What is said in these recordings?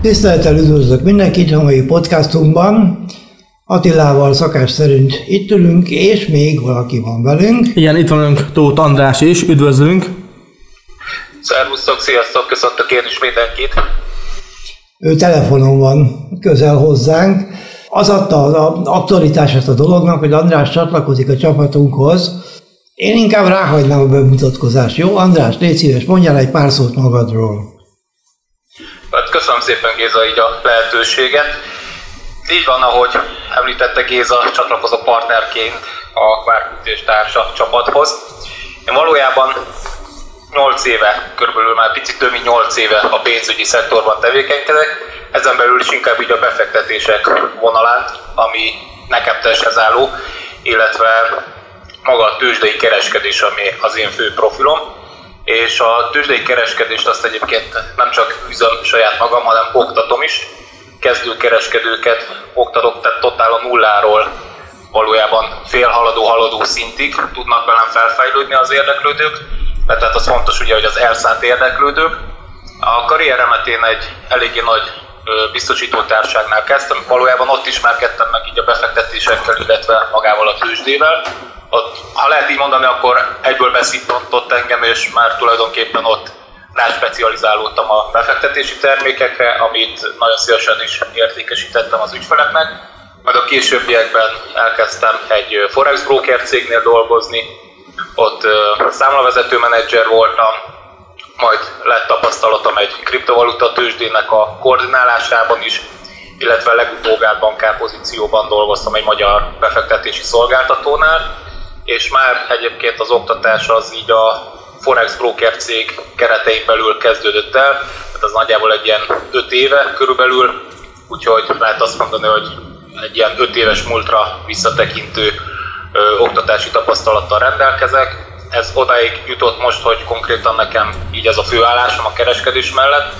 Tisztelettel üdvözlök mindenkit a mai podcastunkban. Attilával szakás szerint itt ülünk, és még valaki van velünk. Igen, itt van önk Tóth András is, üdvözlünk. Szervusztok, sziasztok, köszöntök én is mindenkit. Ő telefonon van közel hozzánk. Az adta az aktualitását a dolognak, hogy András csatlakozik a csapatunkhoz. Én inkább ráhagynám a bemutatkozást, jó? András, légy szíves, mondjál egy pár szót magadról. Hát köszönöm szépen Géza így a lehetőséget. Így van, ahogy említette Géza, csatlakozó partnerként a Kvárkütés társa csapathoz. Én valójában 8 éve, körülbelül már picit több mint 8 éve a pénzügyi szektorban tevékenykedek, ezen belül is inkább így a befektetések vonalán, ami nekem testhez álló, illetve maga a tőzsdei kereskedés, ami az én fő profilom és a tőzsdei kereskedést azt egyébként nem csak üzöm saját magam, hanem oktatom is. Kezdőkereskedőket oktatok, tehát totál a nulláról valójában félhaladó, haladó szintig tudnak velem felfejlődni az érdeklődők, mert tehát az fontos ugye, hogy az elszánt érdeklődők. A karrieremet én egy eléggé nagy biztosítótárságnál kezdtem, valójában ott ismerkedtem meg így a befektetésekkel, illetve magával a tőzsdével, ott, ha lehet így mondani, akkor egyből beszított engem, és már tulajdonképpen ott ráspecializálódtam a befektetési termékekre, amit nagyon szívesen is értékesítettem az ügyfeleknek. Majd a későbbiekben elkezdtem egy Forex broker cégnél dolgozni, ott számlavezető menedzser voltam, majd lett tapasztalatom egy kriptovaluta tőzsdének a koordinálásában is, illetve legutóbb bankár pozícióban dolgoztam egy magyar befektetési szolgáltatónál, és már egyébként az oktatás az így a Forex Broker cég keretein belül kezdődött el, tehát az nagyjából egy ilyen 5 éve körülbelül, úgyhogy lehet azt mondani, hogy egy ilyen 5 éves múltra visszatekintő ö, oktatási tapasztalattal rendelkezek. Ez odáig jutott most, hogy konkrétan nekem így ez a főállásom a kereskedés mellett,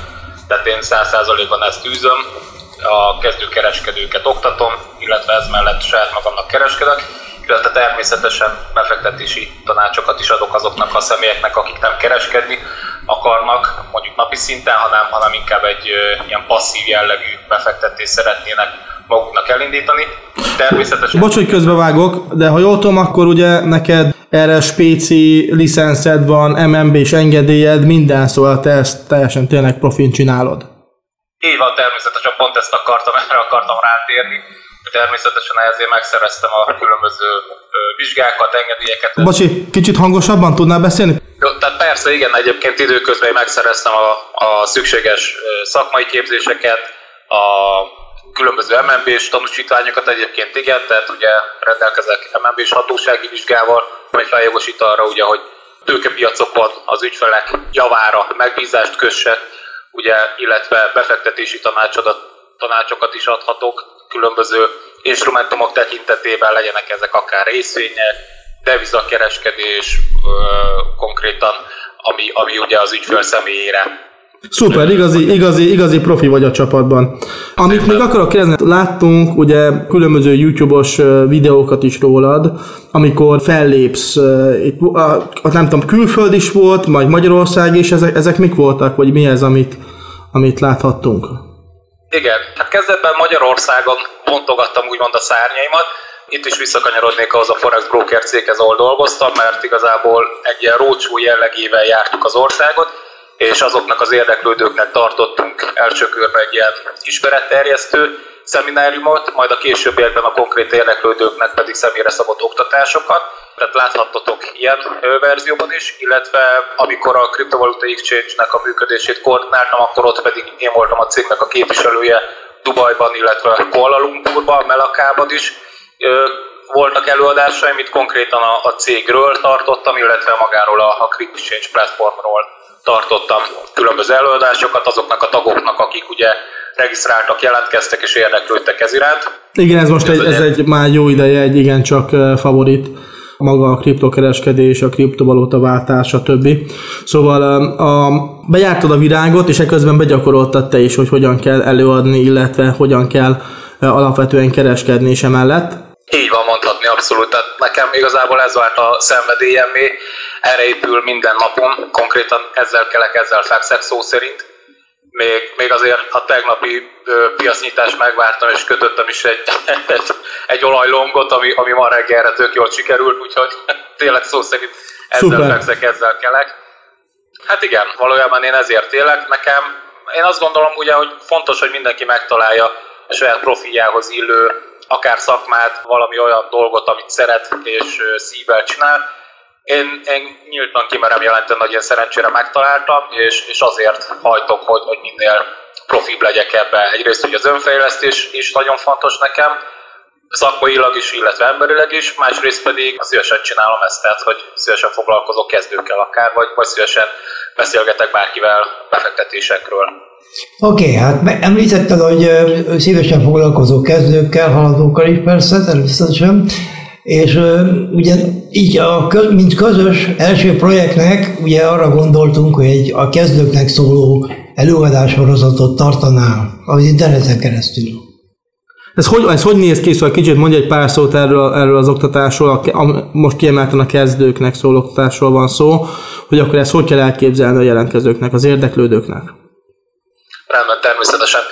tehát én 100%-ban ezt űzöm, a kezdőkereskedőket oktatom, illetve ez mellett saját magamnak kereskedek, illetve természetesen befektetési tanácsokat is adok azoknak a személyeknek, akik nem kereskedni akarnak, mondjuk napi szinten, hanem, hanem inkább egy ö, ilyen passzív jellegű befektetést szeretnének maguknak elindítani. Természetesen... Bocs, hogy közbevágok, de ha jól tudom, akkor ugye neked erre spéci licenszed van, MMB és engedélyed, minden, szóval te ezt teljesen tényleg profin csinálod. Így van, természetesen pont ezt akartam, erre akartam rátérni Természetesen ezért megszereztem a különböző vizsgákat, engedélyeket. Bocsi, kicsit hangosabban tudnál beszélni? Jó, tehát persze, igen, egyébként időközben megszereztem a, a szükséges szakmai képzéseket, a különböző MNB-s tanúsítványokat egyébként igen, tehát ugye rendelkezek MNB-s hatósági vizsgával, ami feljogosít arra, ugye, hogy tőkepiacokon az ügyfelek javára megbízást kösse, ugye, illetve befektetési tanácsodat, tanácsokat is adhatok, különböző instrumentumok tekintetében legyenek ezek akár részvények, devizakereskedés konkrétan, ami, ami ugye az ügyfél személyére Szuper, igazi, igazi, igazi profi vagy a csapatban. Amit még akarok kérdezni, láttunk ugye különböző YouTube-os videókat is rólad, amikor fellépsz, itt, nem tudom, külföld is volt, majd Magyarország is, ezek, ezek mik voltak, vagy mi ez, amit, amit láthattunk? Igen, hát kezdetben Magyarországon bontogattam úgymond a szárnyaimat, itt is visszakanyarodnék ahhoz a Forex Broker céghez, ahol dolgoztam, mert igazából egy ilyen rócsó jellegével jártuk az országot, és azoknak az érdeklődőknek tartottunk első körben egy ilyen ismeretterjesztő szemináriumot, majd a későbbiekben a konkrét érdeklődőknek pedig személyre szabott oktatásokat. Tehát láthattatok ilyen verzióban is, illetve amikor a Cryptovaluta Exchange-nek a működését koordináltam, akkor ott pedig én voltam a cégnek a képviselője Dubajban, illetve Kuala Lumpurban, Melakában is. Voltak előadásaim, itt konkrétan a, a cégről tartottam, illetve magáról a, a Crypto Exchange platformról tartottam különböző előadásokat azoknak a tagoknak, akik ugye regisztráltak, jelentkeztek és érdeklődtek ez iránt. Igen, ez most ez, egy, ez egy már jó ideje, egy igencsak favorit maga a kriptokereskedés, a kriptovalóta váltás, stb. Szóval a, bejártad a virágot, és ekközben begyakoroltad te is, hogy hogyan kell előadni, illetve hogyan kell alapvetően kereskedni és emellett. Így van mondhatni, abszolút. Tehát nekem igazából ez vált a szenvedélyemé, erre épül minden napom, konkrétan ezzel kelek, ezzel fekszek szó szerint még, még azért a tegnapi piacnyitást megvártam, és kötöttem is egy, egy, egy olajlongot, ami, ami ma reggelre tök jól sikerült, úgyhogy tényleg szó szerint ezzel Szuper. fekszek, ezzel kelek. Hát igen, valójában én ezért élek. Nekem, én azt gondolom ugye, hogy fontos, hogy mindenki megtalálja a saját profiljához illő akár szakmát, valami olyan dolgot, amit szeret és szívvel csinál. Én, én nyíltan kimerem jelenteni, hogy én szerencsére megtaláltam, és, és azért hajtok, hogy, hogy minél profibb legyek ebbe. Egyrészt, hogy az önfejlesztés is nagyon fontos nekem, szakmailag is, illetve emberileg is, másrészt pedig szívesen csinálom ezt, tehát hogy szívesen foglalkozok kezdőkkel akár, vagy, vagy szívesen beszélgetek bárkivel befektetésekről. Oké, okay, hát említetted, hogy szívesen foglalkozó kezdőkkel, haladókkal is persze, természetesen, és ugye így, a, mint közös első projektnek, ugye arra gondoltunk, hogy egy a kezdőknek szóló előadássorozatot tartanál az interneten keresztül. Ez hogy, ez hogy néz ki? Szóval kicsit mondj egy pár szót erről, erről az oktatásról, a, a, most kiemelten a kezdőknek szóló oktatásról van szó, hogy akkor ezt hogy kell elképzelni a jelentkezőknek, az érdeklődőknek? Rendben, természetesen.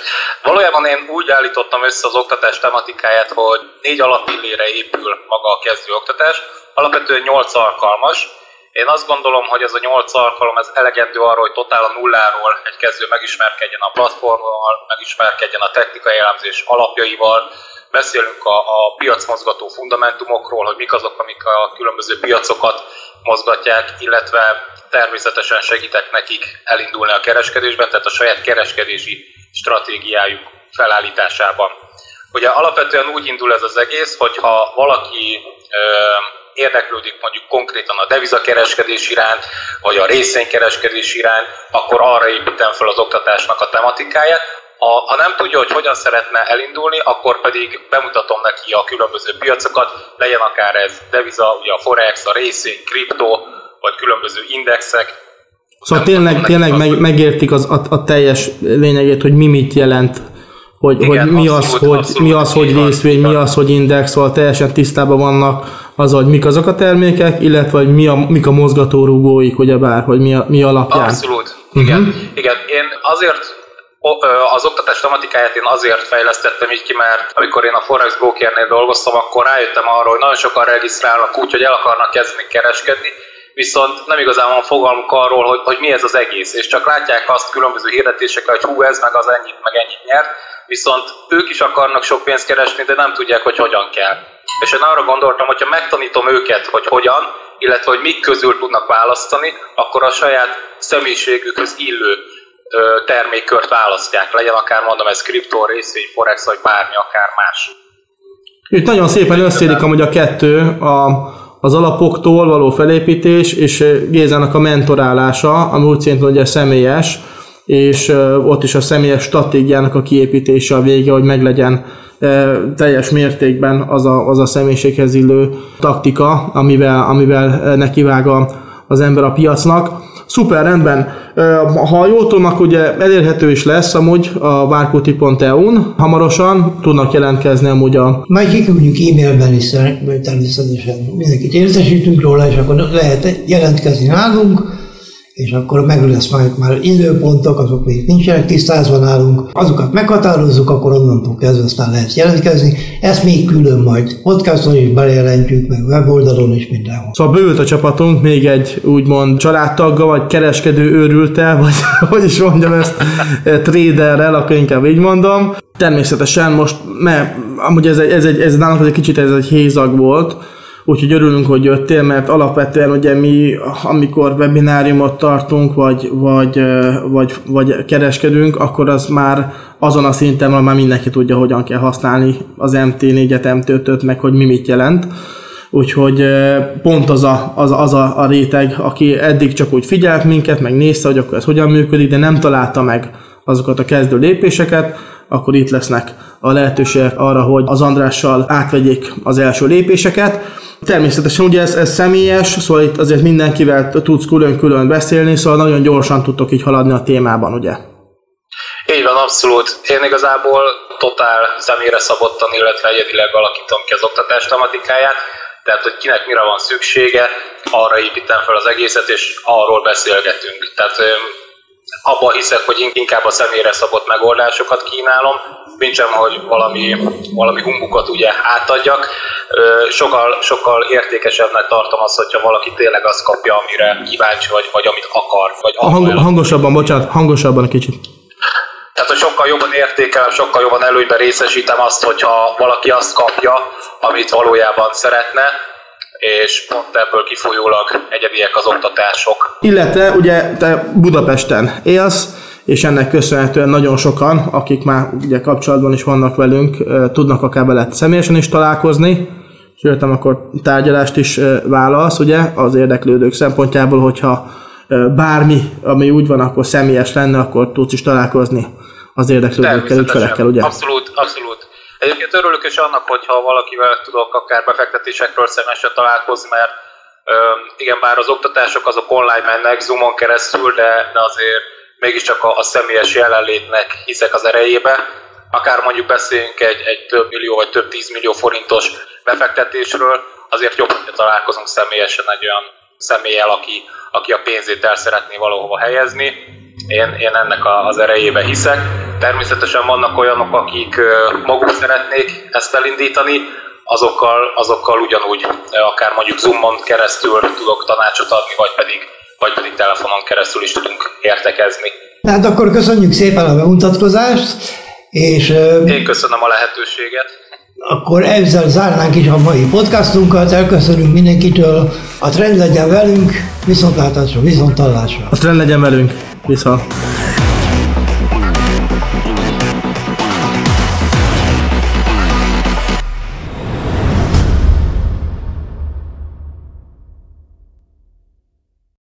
Valójában én úgy állítottam össze az oktatás tematikáját, hogy négy alapillére épül maga a kezdő oktatás. Alapvetően nyolc alkalmas, én azt gondolom, hogy ez a nyolc alkalom ez elegendő arra, hogy totál a nulláról egy kezdő megismerkedjen a platformmal, megismerkedjen a technikai elemzés alapjaival, beszélünk a, a piacmozgató fundamentumokról, hogy mik azok, amik a különböző piacokat mozgatják, illetve természetesen segítek nekik elindulni a kereskedésben, tehát a saját kereskedési stratégiájuk felállításában. Ugye alapvetően úgy indul ez az egész, hogyha valaki érdeklődik mondjuk konkrétan a devizakereskedés iránt, vagy a részvénykereskedés iránt, akkor arra építem fel az oktatásnak a tematikáját. Ha, ha nem tudja, hogy hogyan szeretne elindulni, akkor pedig bemutatom neki a különböző piacokat, legyen akár ez deviza, ugye a forex, a részvény, kriptó, vagy különböző indexek, Szóval tényleg, tényleg meg, megértik az, a, a teljes lényegét, hogy mi mit jelent hogy, Igen, hogy mi, az, hogy, mi az, hogy részvény, mi az, hogy index, szóval teljesen tisztában vannak az, hogy mik azok a termékek, illetve hogy mi a, mik a mozgatórugóik, bár, hogy mi, a, mi alapján. Abszolút, igen. Uh-huh. Igen, én azért az oktatás tematikáját én azért fejlesztettem így ki, mert amikor én a Forex Brokernél dolgoztam, akkor rájöttem arra, hogy nagyon sokan regisztrálnak úgy, hogy el akarnak kezdeni kereskedni, viszont nem igazán van fogalmuk arról, hogy, hogy mi ez az egész, és csak látják azt különböző hirdetésekkel, hogy hú, ez meg az ennyit, meg ennyit nyert, viszont ők is akarnak sok pénzt keresni, de nem tudják, hogy hogyan kell. És én arra gondoltam, hogyha megtanítom őket, hogy hogyan, illetve hogy mik közül tudnak választani, akkor a saját személyiségükhöz illő termékkört választják. Legyen akár mondom ez kriptó, részvény, forex, vagy bármi, akár más. Itt nagyon szépen összérik amúgy a kettő, a, az alapoktól való felépítés, és Gézának a mentorálása, ami úgy szerintem ugye személyes, és ott is a személyes stratégiának a kiépítése a vége, hogy meglegyen teljes mértékben az a, az a személyiséghez illő taktika, amivel, amivel nekivág a, az ember a piacnak. Szuper, rendben. Ha jól tudom, akkor ugye elérhető is lesz amúgy a várkuti.eu-n. Hamarosan tudnak jelentkezni amúgy a... Majd kiküldjük e-mailben is természetesen. Mindenkit értesítünk róla, és akkor lehet jelentkezni nálunk és akkor meg lesz majd már időpontok, azok még nincsenek tisztázva nálunk, azokat meghatározzuk, akkor onnantól kezdve aztán lehet jelentkezni. Ezt még külön majd podcaston is bejelentjük, meg weboldalon is mindenhol. Szóval bővült a csapatunk még egy úgymond családtagga, vagy kereskedő őrültel, vagy hogy is mondjam ezt, traderrel, akkor inkább így mondom. Természetesen most, mert amúgy ez, egy, ez, egy, ez nálunk egy kicsit ez egy hézag volt, Úgyhogy örülünk, hogy jöttél, mert alapvetően ugye mi, amikor webináriumot tartunk, vagy, vagy, vagy, vagy kereskedünk, akkor az már azon a szinten már mindenki tudja, hogyan kell használni az MT4-et, MT5-öt, meg hogy mi mit jelent. Úgyhogy pont az a, az, az a, a réteg, aki eddig csak úgy figyelt minket, meg nézte, hogy akkor ez hogyan működik, de nem találta meg azokat a kezdő lépéseket, akkor itt lesznek a lehetőségek arra, hogy az Andrással átvegyék az első lépéseket. Természetesen ugye ez, ez személyes, szóval itt azért mindenkivel tudsz külön-külön beszélni, szóval nagyon gyorsan tudtok így haladni a témában, ugye? Így van, abszolút. Én igazából totál személyre szabottan, illetve egyedileg alakítom ki az oktatás tematikáját, tehát hogy kinek mire van szüksége, arra építem fel az egészet, és arról beszélgetünk. Tehát abban hiszek, hogy inkább a személyre szabott megoldásokat kínálom, mint sem, hogy valami, valami humbukot ugye átadjak. Sokkal, sokkal értékesebbnek tartom azt, hogyha valaki tényleg azt kapja, amire kíváncsi vagy, vagy amit akar. Vagy a hang, hangosabban, bocsánat, hangosabban egy kicsit. Tehát, hogy sokkal jobban értékelem, sokkal jobban előnyben részesítem azt, hogyha valaki azt kapja, amit valójában szeretne, és pont ebből kifolyólag egyediek az oktatások. Illetve ugye te Budapesten élsz, és ennek köszönhetően nagyon sokan, akik már ugye kapcsolatban is vannak velünk, tudnak akár veled személyesen is találkozni, sőt, akkor tárgyalást is válasz, ugye, az érdeklődők szempontjából, hogyha bármi, ami úgy van, akkor személyes lenne, akkor tudsz is találkozni az érdeklődőkkel, ügyfelekkel, ugye? Abszolút, abszolút. Egyébként örülök is annak, hogyha valakivel tudok akár befektetésekről személyesen találkozni, mert igen, bár az oktatások azok online mennek, Zoomon keresztül, de, de azért mégiscsak a, a személyes jelenlétnek hiszek az erejébe. Akár mondjuk beszéljünk egy, egy több millió vagy több tízmillió forintos befektetésről, azért jobb, hogy találkozunk személyesen egy olyan személlyel, aki, aki a pénzét el szeretné valahova helyezni. Én, én ennek az erejébe hiszek. Természetesen vannak olyanok, akik maguk szeretnék ezt elindítani, azokkal, azokkal ugyanúgy, akár mondjuk Zoomon keresztül tudok tanácsot adni, vagy pedig, vagy pedig telefonon keresztül is tudunk értekezni. Hát akkor köszönjük szépen a bemutatkozást, és... Én köszönöm a lehetőséget. Akkor ezzel zárnánk is a mai podcastunkat, elköszönünk mindenkitől, a trend legyen velünk, viszontlátásra, viszontlátásra. A trend legyen velünk, viszont.